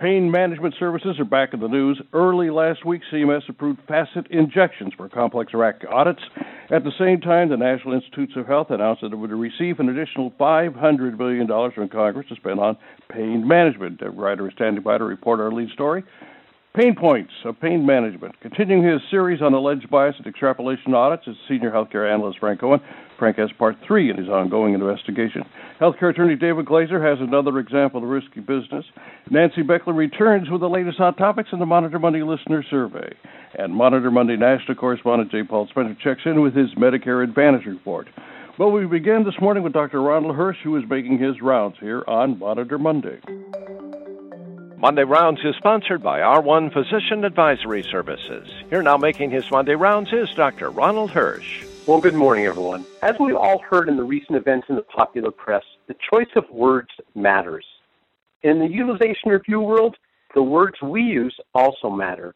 Pain management services are back in the news. Early last week, CMS approved facet injections for complex RAC audits. At the same time, the National Institutes of Health announced that it would receive an additional $500 billion from Congress to spend on pain management. A writer is standing by to report our lead story. Pain points of pain management. Continuing his series on alleged bias and extrapolation audits is senior healthcare analyst Frank Cohen. Frank has part three in his ongoing investigation. Healthcare attorney David Glaser has another example of risky business. Nancy Beckley returns with the latest hot topics in the Monitor Monday listener survey. And Monitor Monday national correspondent J. Paul Spencer checks in with his Medicare Advantage report. Well, we begin this morning with Dr. Ronald Hirsch, who is making his rounds here on Monitor Monday. Monday Rounds is sponsored by R1 Physician Advisory Services. Here now making his Monday Rounds is Dr. Ronald Hirsch. Well, good morning, everyone. As we all heard in the recent events in the popular press, the choice of words matters. In the utilization review world, the words we use also matter.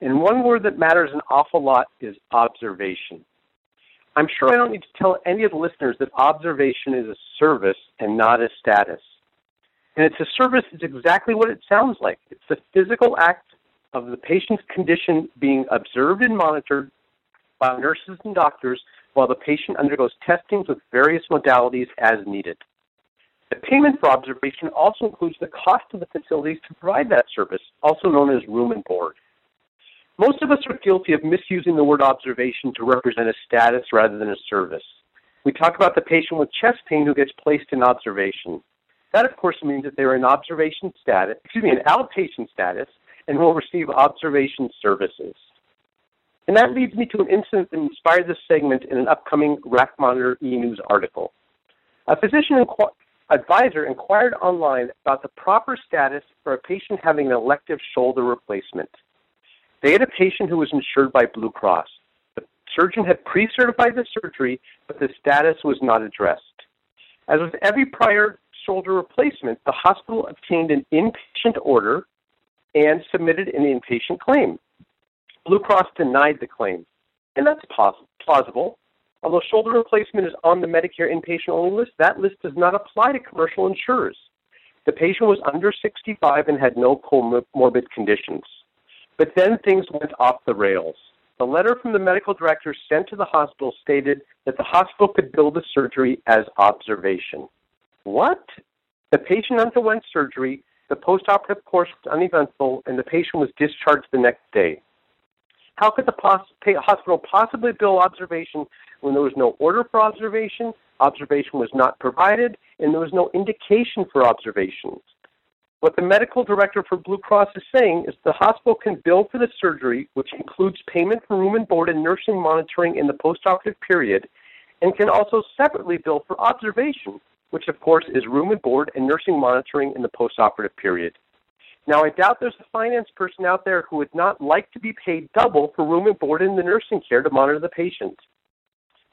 And one word that matters an awful lot is observation. I'm sure I don't need to tell any of the listeners that observation is a service and not a status. And it's a service is exactly what it sounds like. It's the physical act of the patient's condition being observed and monitored by nurses and doctors while the patient undergoes testings with various modalities as needed. The payment for observation also includes the cost of the facilities to provide that service, also known as room and board. Most of us are guilty of misusing the word observation to represent a status rather than a service. We talk about the patient with chest pain who gets placed in observation. That, of course, means that they're in observation status, excuse me, an outpatient status, and will receive observation services. And that leads me to an incident that inspired this segment in an upcoming RAC Monitor e-news article. A physician inqu- advisor inquired online about the proper status for a patient having an elective shoulder replacement. They had a patient who was insured by Blue Cross. The surgeon had pre-certified the surgery, but the status was not addressed. As with every prior shoulder replacement, the hospital obtained an inpatient order and submitted an inpatient claim. Blue Cross denied the claim, and that's plausible. Although shoulder replacement is on the Medicare inpatient only list, that list does not apply to commercial insurers. The patient was under 65 and had no comorbid conditions. But then things went off the rails. The letter from the medical director sent to the hospital stated that the hospital could bill the surgery as observation. What? The patient underwent surgery, the postoperative course was uneventful, and the patient was discharged the next day. How could the pos- hospital possibly bill observation when there was no order for observation, observation was not provided, and there was no indication for observations? What the medical director for Blue Cross is saying is the hospital can bill for the surgery, which includes payment for room and board and nursing monitoring in the postoperative period, and can also separately bill for observation, which of course is room and board and nursing monitoring in the postoperative period. Now, I doubt there's a finance person out there who would not like to be paid double for room and board in the nursing care to monitor the patient.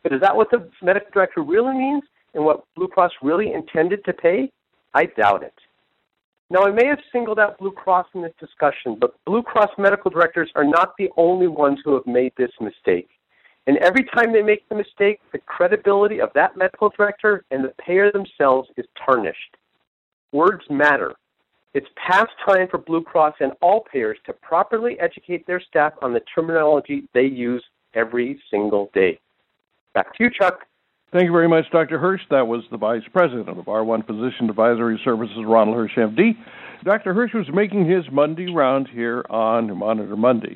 But is that what the medical director really means and what Blue Cross really intended to pay? I doubt it. Now, I may have singled out Blue Cross in this discussion, but Blue Cross medical directors are not the only ones who have made this mistake. And every time they make the mistake, the credibility of that medical director and the payer themselves is tarnished. Words matter. It's past time for Blue Cross and all payers to properly educate their staff on the terminology they use every single day. Back to you, Chuck. Thank you very much, Dr. Hirsch. That was the Vice President of R1 Physician Advisory Services, Ronald Hirsch, MD. Dr. Hirsch was making his Monday round here on Monitor Monday.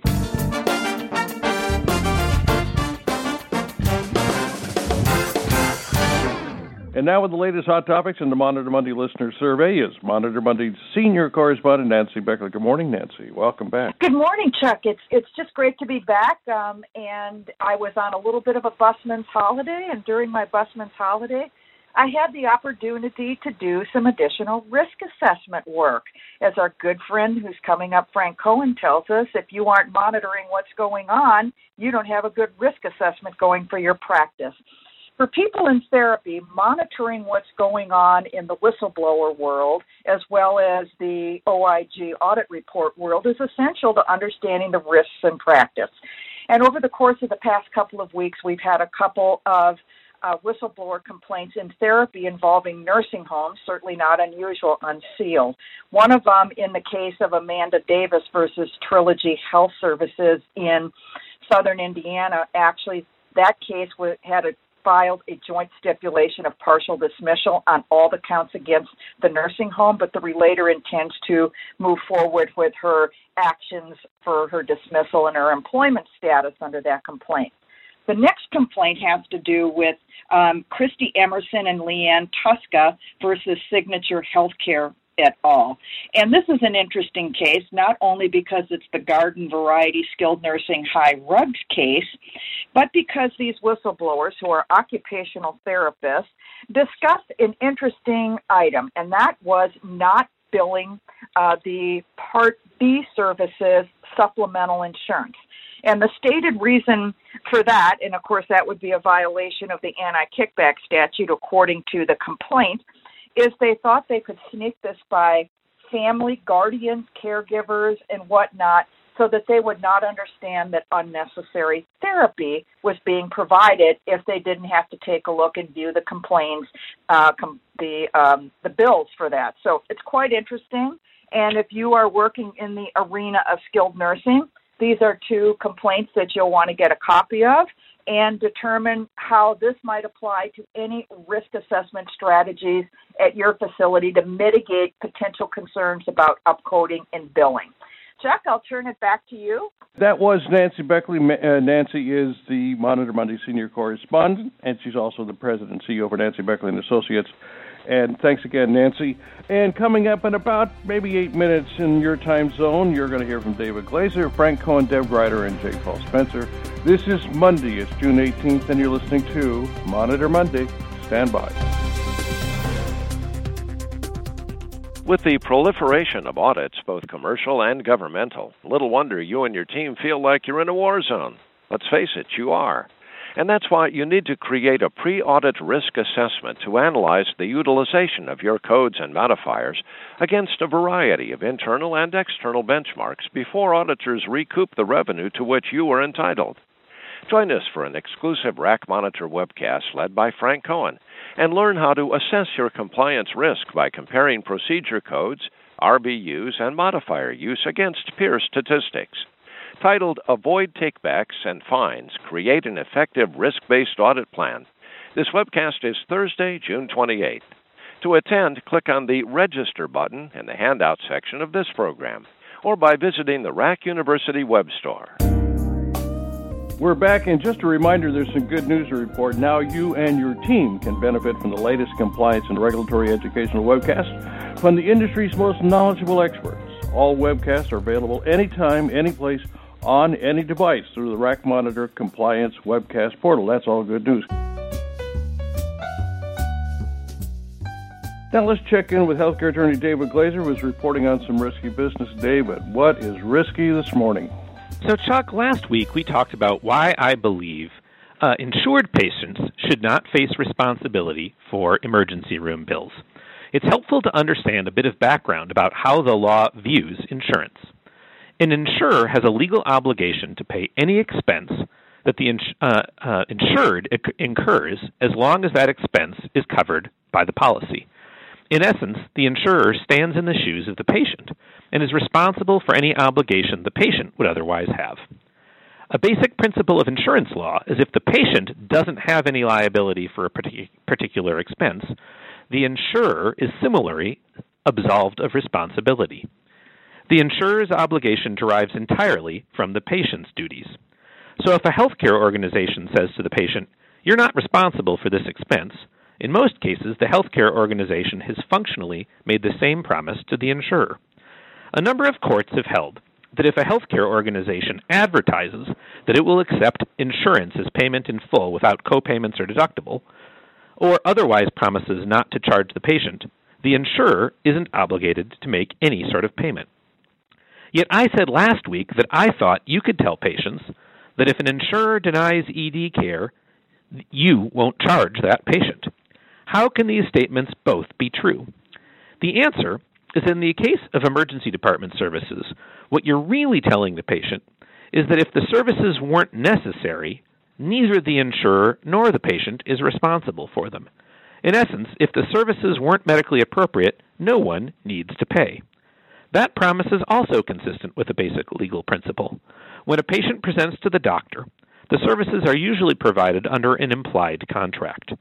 And now with the latest hot topics in the Monitor Monday listener survey is Monitor Monday's senior correspondent Nancy Beckley. Good morning, Nancy. Welcome back. Good morning, Chuck. It's it's just great to be back. Um, and I was on a little bit of a busman's holiday, and during my busman's holiday, I had the opportunity to do some additional risk assessment work. As our good friend who's coming up, Frank Cohen, tells us, if you aren't monitoring what's going on, you don't have a good risk assessment going for your practice. For people in therapy, monitoring what's going on in the whistleblower world as well as the OIG audit report world is essential to understanding the risks in practice. And over the course of the past couple of weeks, we've had a couple of uh, whistleblower complaints in therapy involving nursing homes, certainly not unusual, unsealed. One of them in the case of Amanda Davis versus Trilogy Health Services in southern Indiana. Actually, that case had a filed a joint stipulation of partial dismissal on all the counts against the nursing home, but the relator intends to move forward with her actions for her dismissal and her employment status under that complaint. The next complaint has to do with um, Christy Emerson and Leanne Tuska versus Signature Healthcare at all. And this is an interesting case, not only because it's the garden variety skilled nursing high RUGS case, but because these whistleblowers, who are occupational therapists, discussed an interesting item, and that was not billing uh, the Part B services supplemental insurance. And the stated reason for that, and of course that would be a violation of the anti kickback statute according to the complaint, is they thought they could sneak this by family, guardians, caregivers, and whatnot so that they would not understand that unnecessary therapy was being provided if they didn't have to take a look and view the complaints, uh, com- the um, the bills for that. So it's quite interesting. And if you are working in the arena of skilled nursing, these are two complaints that you'll want to get a copy of and determine how this might apply to any risk assessment strategies at your facility to mitigate potential concerns about upcoding and billing. Chuck, I'll turn it back to you. That was Nancy Beckley. Uh, Nancy is the Monitor Monday senior correspondent, and she's also the president and CEO for Nancy Beckley and Associates. And thanks again, Nancy. And coming up in about maybe eight minutes in your time zone, you're going to hear from David Glaser, Frank Cohen, Deb Grider, and J. Paul Spencer. This is Monday. It's June 18th, and you're listening to Monitor Monday. Stand by. With the proliferation of audits, both commercial and governmental, little wonder you and your team feel like you're in a war zone. Let's face it, you are. And that's why you need to create a pre audit risk assessment to analyze the utilization of your codes and modifiers against a variety of internal and external benchmarks before auditors recoup the revenue to which you are entitled. Join us for an exclusive RAC Monitor webcast led by Frank Cohen and learn how to assess your compliance risk by comparing procedure codes, RVUs, and modifier use against peer statistics titled Avoid Takebacks and Fines Create an Effective Risk Based Audit Plan. This webcast is Thursday, June 28th. To attend, click on the Register button in the Handout section of this program or by visiting the RAC University web store. We're back, and just a reminder there's some good news to report. Now, you and your team can benefit from the latest compliance and regulatory educational webcasts from the industry's most knowledgeable experts. All webcasts are available anytime, anyplace on any device through the RAC Monitor Compliance Webcast portal. That's all good news. Now let's check in with healthcare attorney David Glaser, who is reporting on some risky business. David, what is risky this morning? So, Chuck, last week we talked about why I believe uh, insured patients should not face responsibility for emergency room bills. It's helpful to understand a bit of background about how the law views insurance. An insurer has a legal obligation to pay any expense that the ins- uh, uh, insured incurs as long as that expense is covered by the policy. In essence, the insurer stands in the shoes of the patient and is responsible for any obligation the patient would otherwise have. A basic principle of insurance law is if the patient doesn't have any liability for a particular expense, the insurer is similarly absolved of responsibility. The insurer's obligation derives entirely from the patient's duties. So if a healthcare organization says to the patient, You're not responsible for this expense, in most cases the healthcare organization has functionally made the same promise to the insurer. A number of courts have held that if a healthcare organization advertises that it will accept insurance as payment in full without copayments or deductible, or otherwise promises not to charge the patient, the insurer isn't obligated to make any sort of payment. Yet I said last week that I thought you could tell patients that if an insurer denies ED care, you won't charge that patient. How can these statements both be true? The answer is in the case of emergency department services, what you're really telling the patient is that if the services weren't necessary, neither the insurer nor the patient is responsible for them. In essence, if the services weren't medically appropriate, no one needs to pay. That promise is also consistent with a basic legal principle. When a patient presents to the doctor, the services are usually provided under an implied contract.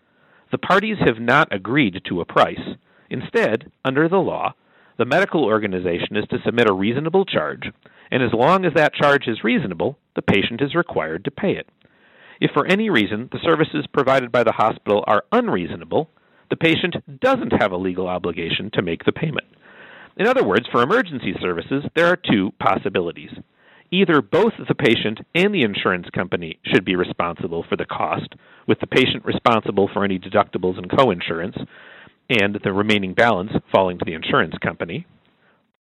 The parties have not agreed to a price. Instead, under the law, the medical organization is to submit a reasonable charge, and as long as that charge is reasonable, the patient is required to pay it. If for any reason the services provided by the hospital are unreasonable, the patient doesn't have a legal obligation to make the payment. In other words, for emergency services, there are two possibilities. Either both the patient and the insurance company should be responsible for the cost, with the patient responsible for any deductibles and coinsurance, and the remaining balance falling to the insurance company.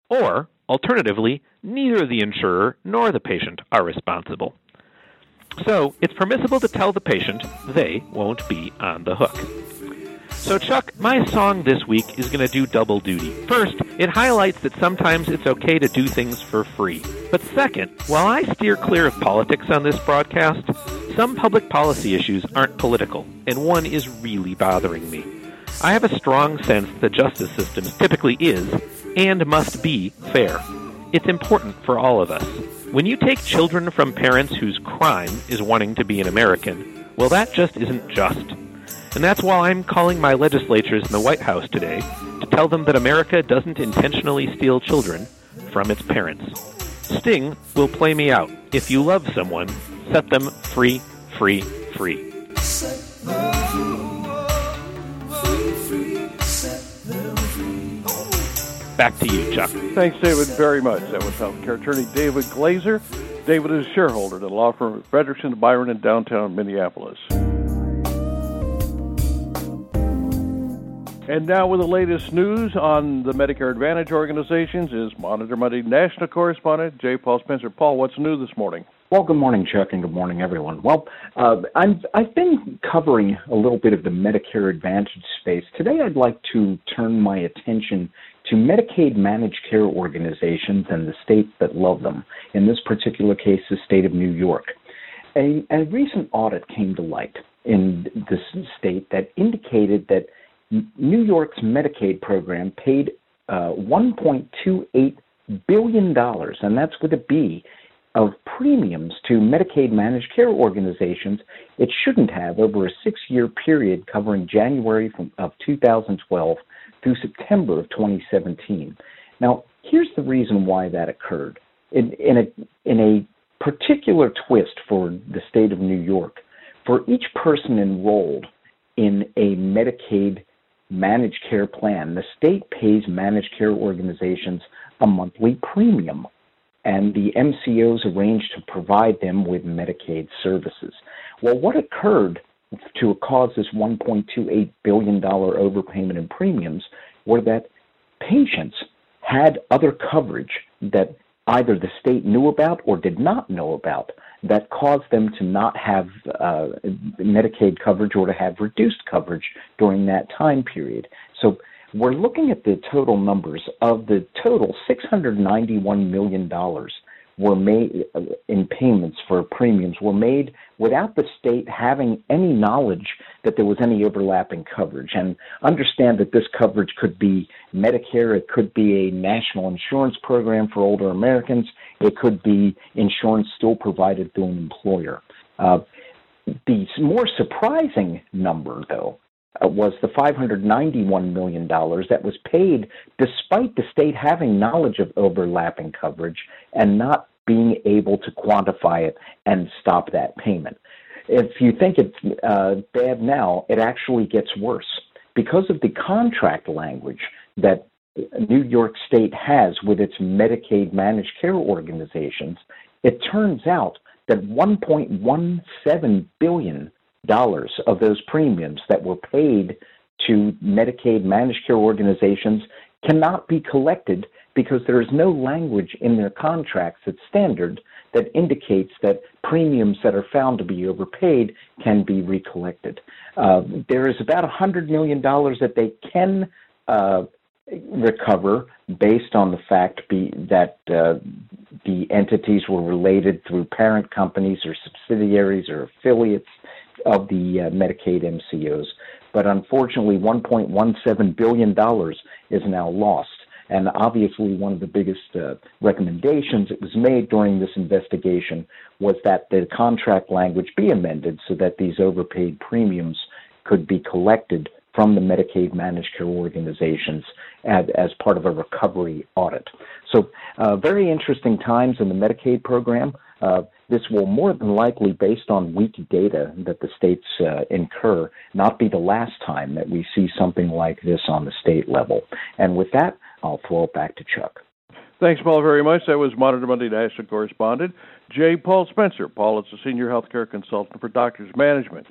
Or, alternatively, neither the insurer nor the patient are responsible. So, it's permissible to tell the patient they won't be on the hook. So, Chuck, my song this week is going to do double duty. First, it highlights that sometimes it's okay to do things for free. But second, while I steer clear of politics on this broadcast, some public policy issues aren't political, and one is really bothering me. I have a strong sense the justice system typically is and must be fair. It's important for all of us. When you take children from parents whose crime is wanting to be an American, well, that just isn't just. And that's why I'm calling my legislatures in the White House today to tell them that America doesn't intentionally steal children from its parents. Sting will play me out. If you love someone, set them free, free, free. Back to you, Chuck. Thanks, David, very much. That was healthcare attorney David Glaser. David is a shareholder at the law firm of Fredrikson Byron in downtown Minneapolis. And now, with the latest news on the Medicare Advantage organizations, is Monitor Monday national correspondent J. Paul Spencer. Paul, what's new this morning? Well, good morning, Chuck, and good morning, everyone. Well, uh, i have been covering a little bit of the Medicare Advantage space. Today, I'd like to turn my attention to Medicaid managed care organizations and the states that love them. In this particular case, the state of New York. A, a recent audit came to light in this state that indicated that New York's Medicaid program paid uh, $1.28 billion, and that's with a B, of premiums to Medicaid managed care organizations it shouldn't have over a six year period covering January from, of 2012 through September of 2017. Now, here's the reason why that occurred. In, in, a, in a particular twist for the state of New York, for each person enrolled in a Medicaid managed care plan, the state pays managed care organizations a monthly premium, and the MCOs arrange to provide them with Medicaid services. Well, what occurred to cause this $1.28 billion overpayment in premiums were that patients had other coverage that either the state knew about or did not know about that caused them to not have uh, Medicaid coverage or to have reduced coverage during that time period. So we're looking at the total numbers of the total $691 million were made in payments for premiums were made without the state having any knowledge that there was any overlapping coverage. And understand that this coverage could be medicare it could be a national insurance program for older americans it could be insurance still provided through an employer. Uh, the more surprising number though uh, was the $591 million that was paid despite the state having knowledge of overlapping coverage and not being able to quantify it and stop that payment. If you think it's uh, bad now, it actually gets worse. Because of the contract language that New York State has with its Medicaid managed care organizations, it turns out that 1.17 billion of those premiums that were paid to Medicaid managed care organizations cannot be collected because there is no language in their contracts that's standard that indicates that premiums that are found to be overpaid can be recollected. Uh, there is about $100 million that they can uh, recover based on the fact be, that uh, the entities were related through parent companies or subsidiaries or affiliates of the uh, Medicaid MCOs. But unfortunately, $1.17 billion is now lost. And obviously, one of the biggest uh, recommendations that was made during this investigation was that the contract language be amended so that these overpaid premiums could be collected from the Medicaid managed care organizations as, as part of a recovery audit. So, uh, very interesting times in the Medicaid program. Uh, this will more than likely, based on weak data that the states uh, incur, not be the last time that we see something like this on the state level. And with that, I'll throw it back to Chuck. Thanks, Paul, very much. That was Monitor Monday national correspondent J. Paul Spencer. Paul is a senior healthcare consultant for Doctors Management.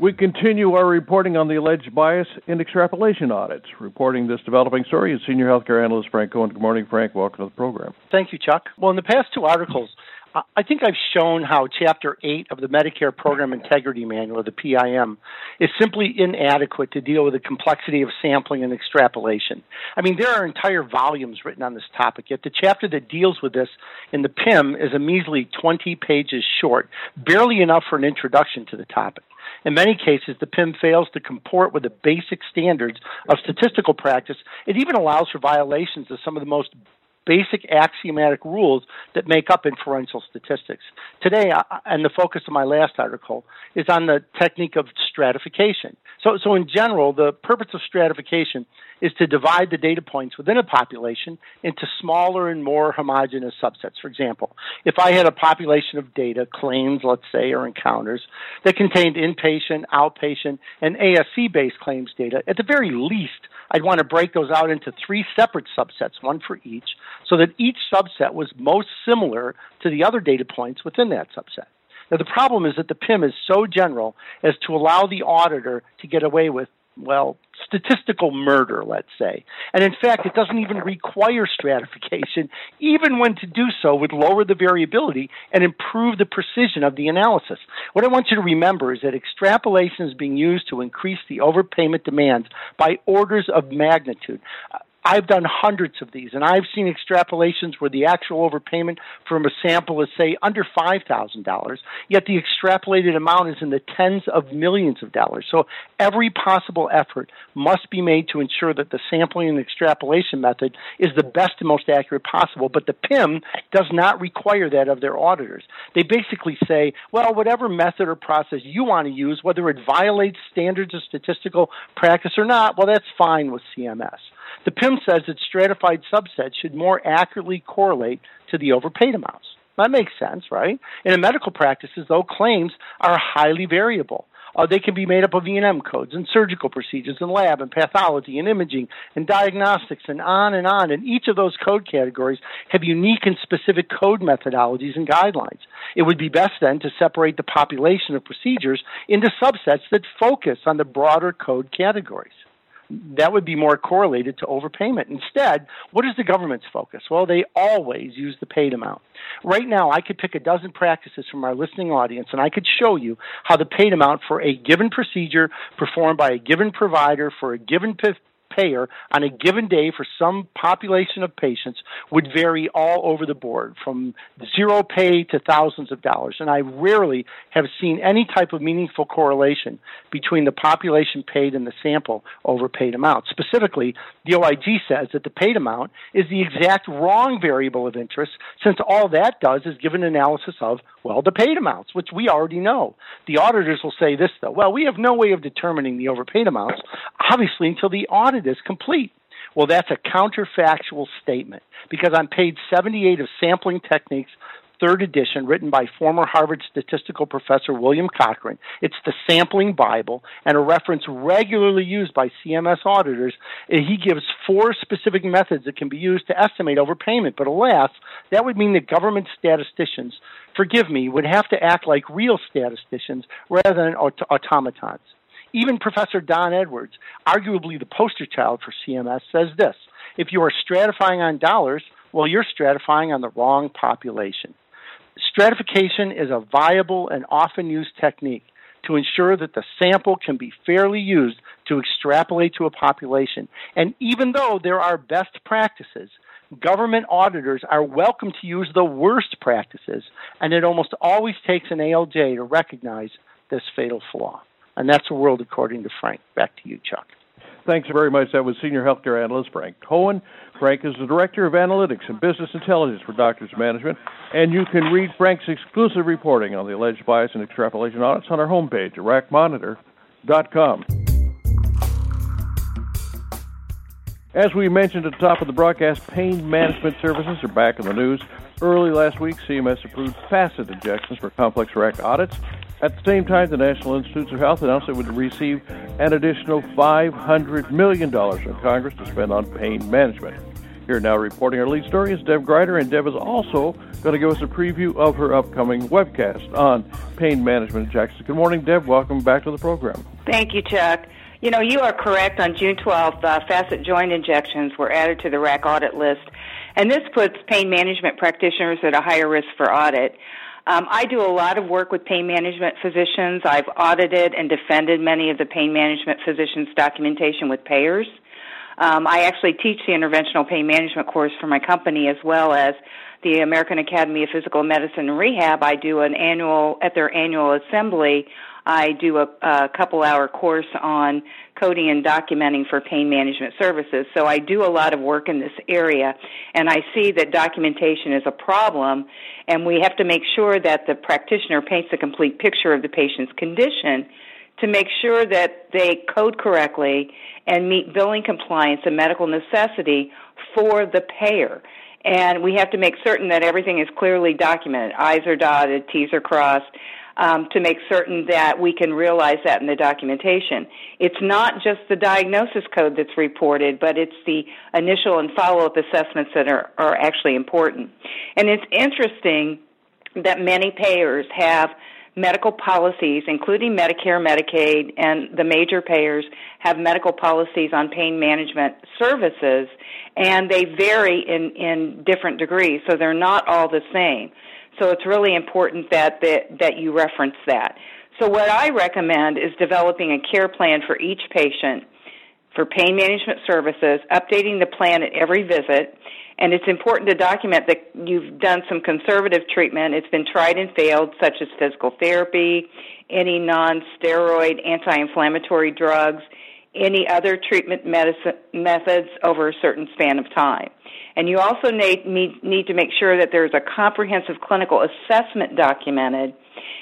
We continue our reporting on the alleged bias in extrapolation audits. Reporting this developing story is senior healthcare analyst Frank Cohen. Good morning, Frank. Welcome to the program. Thank you, Chuck. Well, in the past two articles, I think I've shown how Chapter 8 of the Medicare Program Integrity Manual, the PIM, is simply inadequate to deal with the complexity of sampling and extrapolation. I mean, there are entire volumes written on this topic, yet the chapter that deals with this in the PIM is a measly 20 pages short, barely enough for an introduction to the topic. In many cases, the PIM fails to comport with the basic standards of statistical practice. It even allows for violations of some of the most basic axiomatic rules that make up inferential statistics. Today, and the focus of my last article, is on the technique of stratification. So, so in general, the purpose of stratification is to divide the data points within a population into smaller and more homogeneous subsets. For example, if I had a population of data, claims, let's say, or encounters, that contained inpatient, outpatient, and ASC based claims data, at the very least, I'd want to break those out into three separate subsets, one for each, so that each subset was most similar to the other data points within that subset. Now, the problem is that the PIM is so general as to allow the auditor to get away with well, statistical murder, let's say. And in fact, it doesn't even require stratification, even when to do so would lower the variability and improve the precision of the analysis. What I want you to remember is that extrapolation is being used to increase the overpayment demands by orders of magnitude. I've done hundreds of these, and I've seen extrapolations where the actual overpayment from a sample is, say, under $5,000, yet the extrapolated amount is in the tens of millions of dollars. So every possible effort must be made to ensure that the sampling and extrapolation method is the best and most accurate possible, but the PIM does not require that of their auditors. They basically say, well, whatever method or process you want to use, whether it violates standards of statistical practice or not, well, that's fine with CMS. The PIM says that stratified subsets should more accurately correlate to the overpaid amounts. That makes sense, right? In medical practices, though, claims are highly variable. Uh, they can be made up of E&M codes and surgical procedures and lab and pathology and imaging and diagnostics and on and on. And each of those code categories have unique and specific code methodologies and guidelines. It would be best then to separate the population of procedures into subsets that focus on the broader code categories that would be more correlated to overpayment. Instead, what is the government's focus? Well, they always use the paid amount. Right now, I could pick a dozen practices from our listening audience and I could show you how the paid amount for a given procedure performed by a given provider for a given payer on a given day for some population of patients would vary all over the board from zero pay to thousands of dollars. And I rarely have seen any type of meaningful correlation between the population paid and the sample over paid amount. Specifically, the OIG says that the paid amount is the exact wrong variable of interest since all that does is give an analysis of, well, the paid amounts, which we already know. The auditors will say this, though, well, we have no way of determining the overpaid amounts, obviously, until the audit is complete. Well, that's a counterfactual statement because on page 78 of Sampling Techniques third edition, written by former Harvard statistical professor William Cochran. It's the sampling Bible and a reference regularly used by CMS auditors. He gives four specific methods that can be used to estimate overpayment. But alas, that would mean that government statisticians, forgive me, would have to act like real statisticians rather than aut- automatons. Even Professor Don Edwards, arguably the poster child for CMS, says this if you are stratifying on dollars, well, you're stratifying on the wrong population. Stratification is a viable and often used technique to ensure that the sample can be fairly used to extrapolate to a population. And even though there are best practices, government auditors are welcome to use the worst practices, and it almost always takes an ALJ to recognize this fatal flaw. And that's the world according to Frank. Back to you, Chuck. Thanks very much. That was Senior Healthcare Analyst Frank Cohen. Frank is the Director of Analytics and Business Intelligence for Doctors Management, and you can read Frank's exclusive reporting on the alleged bias and extrapolation audits on our homepage at racmonitor.com. As we mentioned at the top of the broadcast, pain management services are back in the news. Early last week, CMS approved facet injections for complex RAC audits at the same time, the National Institutes of Health announced it would receive an additional $500 million from Congress to spend on pain management. Here now reporting our lead story is Deb Grider, and Deb is also going to give us a preview of her upcoming webcast on pain management Jackson, Good morning, Deb. Welcome back to the program. Thank you, Chuck. You know, you are correct. On June 12th, uh, facet joint injections were added to the RAC audit list, and this puts pain management practitioners at a higher risk for audit. Um, I do a lot of work with pain management physicians. I've audited and defended many of the pain management physicians' documentation with payers. Um, I actually teach the interventional pain management course for my company as well as the American Academy of Physical Medicine and Rehab. I do an annual at their annual assembly. I do a, a couple hour course on coding and documenting for pain management services. So I do a lot of work in this area, and I see that documentation is a problem, and we have to make sure that the practitioner paints a complete picture of the patient's condition to make sure that they code correctly and meet billing compliance and medical necessity for the payer. And we have to make certain that everything is clearly documented. I's are dotted, T's are crossed, um, to make certain that we can realize that in the documentation. It's not just the diagnosis code that's reported, but it's the initial and follow up assessments that are, are actually important. And it's interesting that many payers have medical policies, including Medicare, Medicaid, and the major payers have medical policies on pain management services, and they vary in, in different degrees, so they're not all the same. So it's really important that, that, that you reference that. So what I recommend is developing a care plan for each patient for pain management services, updating the plan at every visit, and it's important to document that you've done some conservative treatment. It's been tried and failed, such as physical therapy, any non-steroid anti-inflammatory drugs, any other treatment medicine, methods over a certain span of time. And you also need, need, to make sure that there's a comprehensive clinical assessment documented,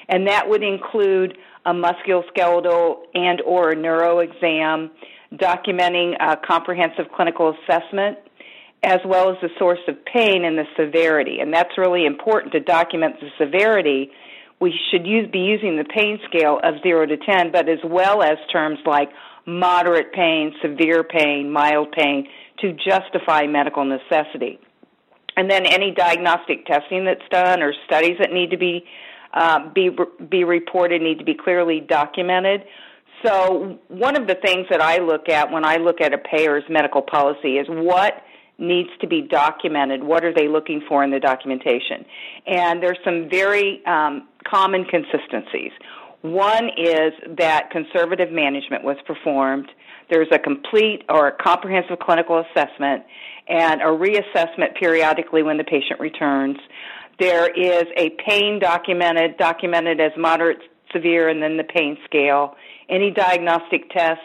and that would include a musculoskeletal and or a neuro exam, documenting a comprehensive clinical assessment, as well as the source of pain and the severity. And that's really important to document the severity. We should use, be using the pain scale of 0 to 10, but as well as terms like moderate pain, severe pain, mild pain to justify medical necessity. And then any diagnostic testing that's done or studies that need to be uh, be be reported need to be clearly documented. So one of the things that I look at when I look at a payer's medical policy is what needs to be documented. What are they looking for in the documentation? And there's some very um, common consistencies. One is that conservative management was performed. There's a complete or a comprehensive clinical assessment and a reassessment periodically when the patient returns. There is a pain documented, documented as moderate, severe, and then the pain scale. Any diagnostic tests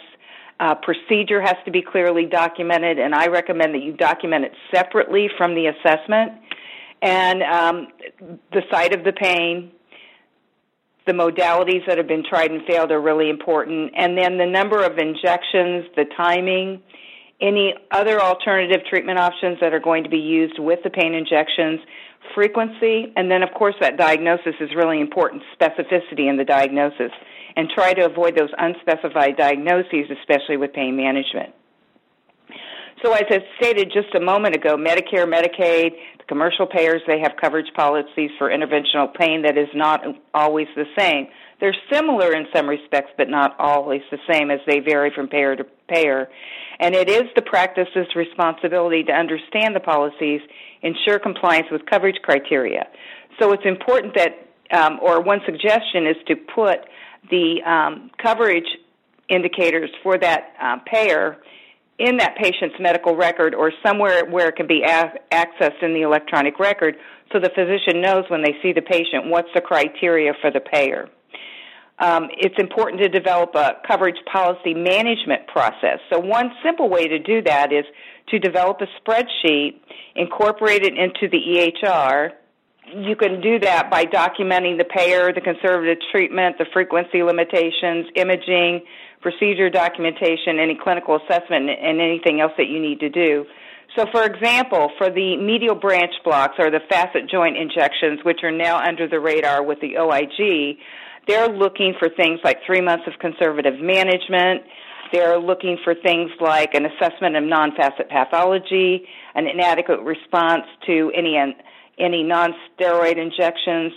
uh, procedure has to be clearly documented, and I recommend that you document it separately from the assessment. And um, the site of the pain, the modalities that have been tried and failed are really important, and then the number of injections, the timing, any other alternative treatment options that are going to be used with the pain injections. frequency, and then, of course, that diagnosis is really important specificity in the diagnosis, and try to avoid those unspecified diagnoses, especially with pain management. So, as I stated just a moment ago, Medicare, Medicaid, commercial payers, they have coverage policies for interventional pain that is not always the same. They're similar in some respects, but not always the same as they vary from payer to payer. And it is the practice's responsibility to understand the policies, ensure compliance with coverage criteria. So it's important that, um, or one suggestion is to put the um, coverage indicators for that uh, payer in that patient's medical record or somewhere where it can be a- accessed in the electronic record so the physician knows when they see the patient what's the criteria for the payer. Um, it's important to develop a coverage policy management process. So, one simple way to do that is to develop a spreadsheet, incorporate it into the EHR. You can do that by documenting the payer, the conservative treatment, the frequency limitations, imaging, procedure documentation, any clinical assessment, and anything else that you need to do. So, for example, for the medial branch blocks or the facet joint injections, which are now under the radar with the OIG, they're looking for things like three months of conservative management. They're looking for things like an assessment of non-facet pathology, an inadequate response to any any non-steroid injections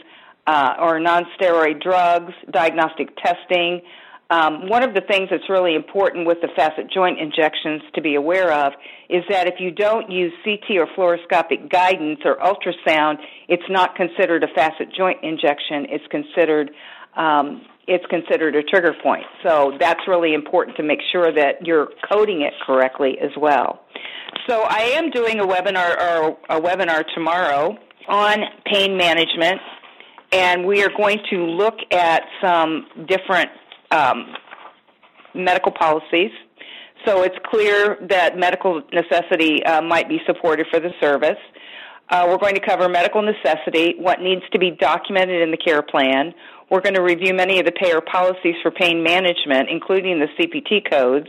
uh, or non-steroid drugs, diagnostic testing. Um, one of the things that's really important with the facet joint injections to be aware of is that if you don't use CT or fluoroscopic guidance or ultrasound, it's not considered a facet joint injection. It's considered um, it's considered a trigger point. So that's really important to make sure that you're coding it correctly as well. So I am doing a webinar or a webinar tomorrow on pain management, and we are going to look at some different um, medical policies. So it's clear that medical necessity uh, might be supported for the service. Uh, we're going to cover medical necessity, what needs to be documented in the care plan, we're going to review many of the payer policies for pain management, including the CPT codes,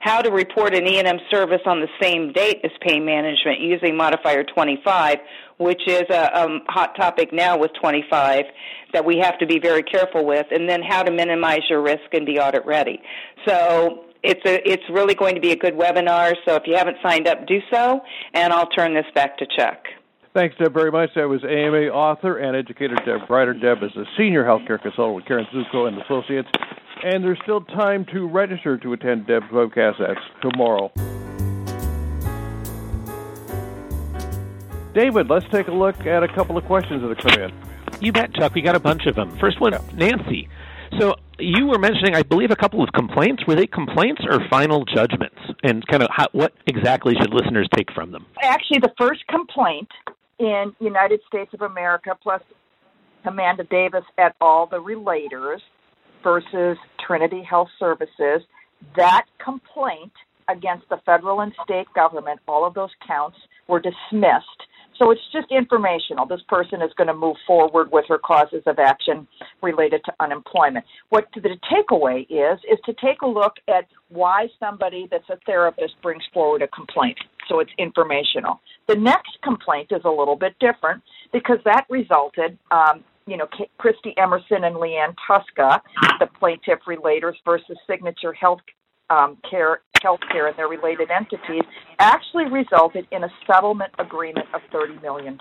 how to report an E&M service on the same date as pain management using modifier 25, which is a, a hot topic now with 25 that we have to be very careful with, and then how to minimize your risk and be audit ready. So it's a, it's really going to be a good webinar. So if you haven't signed up, do so, and I'll turn this back to Chuck. Thanks, Deb, very much. That was AMA author and educator Deb Grider. Deb is a senior healthcare consultant with Karen Zupko and Associates, and there's still time to register to attend Deb's webcast. That's tomorrow. David, let's take a look at a couple of questions that have come in. You bet, Chuck. We got a bunch of them. First one, Nancy. So you were mentioning, I believe, a couple of complaints. Were they complaints or final judgments? And kind of how, what exactly should listeners take from them? Actually, the first complaint in United States of America plus Amanda Davis et al., the relators versus Trilogy Health Services, that complaint against the federal and state government, all of those counts were dismissed so it's just informational. This person is going to move forward with her causes of action related to unemployment. What the takeaway is, is to take a look at why somebody that's a therapist brings forward a complaint. So it's informational. The next complaint is a little bit different because that resulted, um, you know, Christy Emerson and Leanne Tuska, the plaintiff relators versus Signature Health um, care, healthcare and their related entities actually resulted in a settlement agreement of $30 million.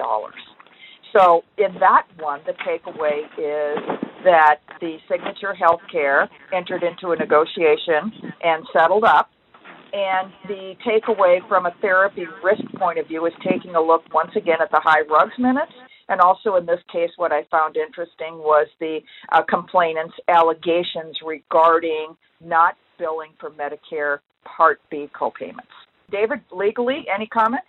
So, in that one, the takeaway is that the Signature Healthcare entered into a negotiation and settled up. And the takeaway from a therapy risk point of view is taking a look once again at the high RUGs minutes. And also in this case, what I found interesting was the uh, complainant's allegations regarding not billing for Medicare Part B copayments. David, legally, any comments?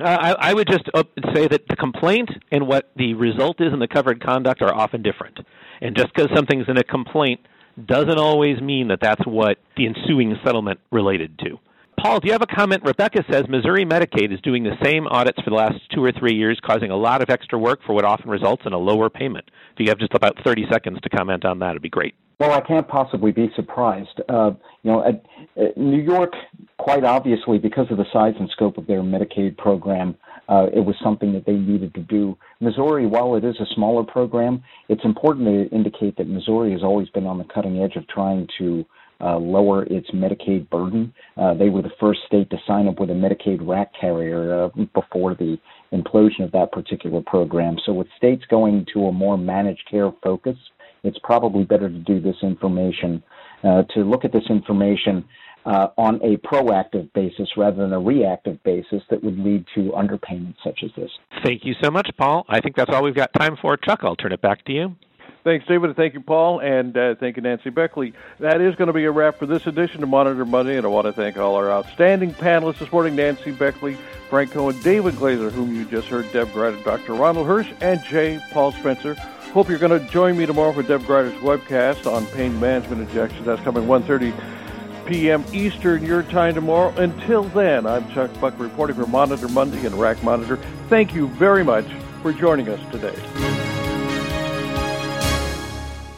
Uh, I, I, would just uh, say that the complaint and what the result is in the covered conduct are often different. And just because something's in a complaint doesn't always mean that that's what the ensuing settlement related to. Paul, do you have a comment? Rebecca says Missouri Medicaid is doing the same audits for the last two or three years, causing a lot of extra work for what often results in a lower payment. If you have just about 30 seconds to comment on that, it'd be great. Well, I can't possibly be surprised. Uh, you know, at, at New York, quite obviously, because of the size and scope of their Medicaid program, uh, it was something that they needed to do. Missouri, while it is a smaller program, it's important to indicate that Missouri has always been on the cutting edge of trying to uh, lower its Medicaid burden. Uh, they were the first state to sign up with a Medicaid RAC carrier uh, before the implosion of that particular program. So, with states going to a more managed care focus, it's probably better to do this information, uh, to look at this information uh, on a proactive basis rather than a reactive basis that would lead to underpayments such as this. Thank you so much, Paul. I think that's all we've got time for. Chuck, I'll turn it back to you. Thanks, David, thank you, Paul, and uh, thank you, Nancy Beckley. That is going to be a wrap for this edition of Monitor Monday, and I want to thank all our outstanding panelists this morning Nancy Beckley, Frank Cohen, David Glaser, whom you just heard, Deb Grider, Dr. Ronald Hirsch, and J. Paul Spencer. Hope you're going to join me tomorrow for Deb Grider's webcast on pain management injections. That's coming 1.30 p.m. Eastern your time tomorrow. Until then, I'm Chuck Buck reporting for Monitor Monday and RAC Monitor. Thank you very much for joining us today.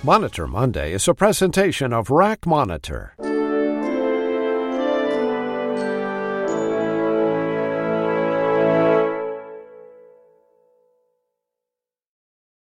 Monitor Monday is a presentation of RAC Monitor.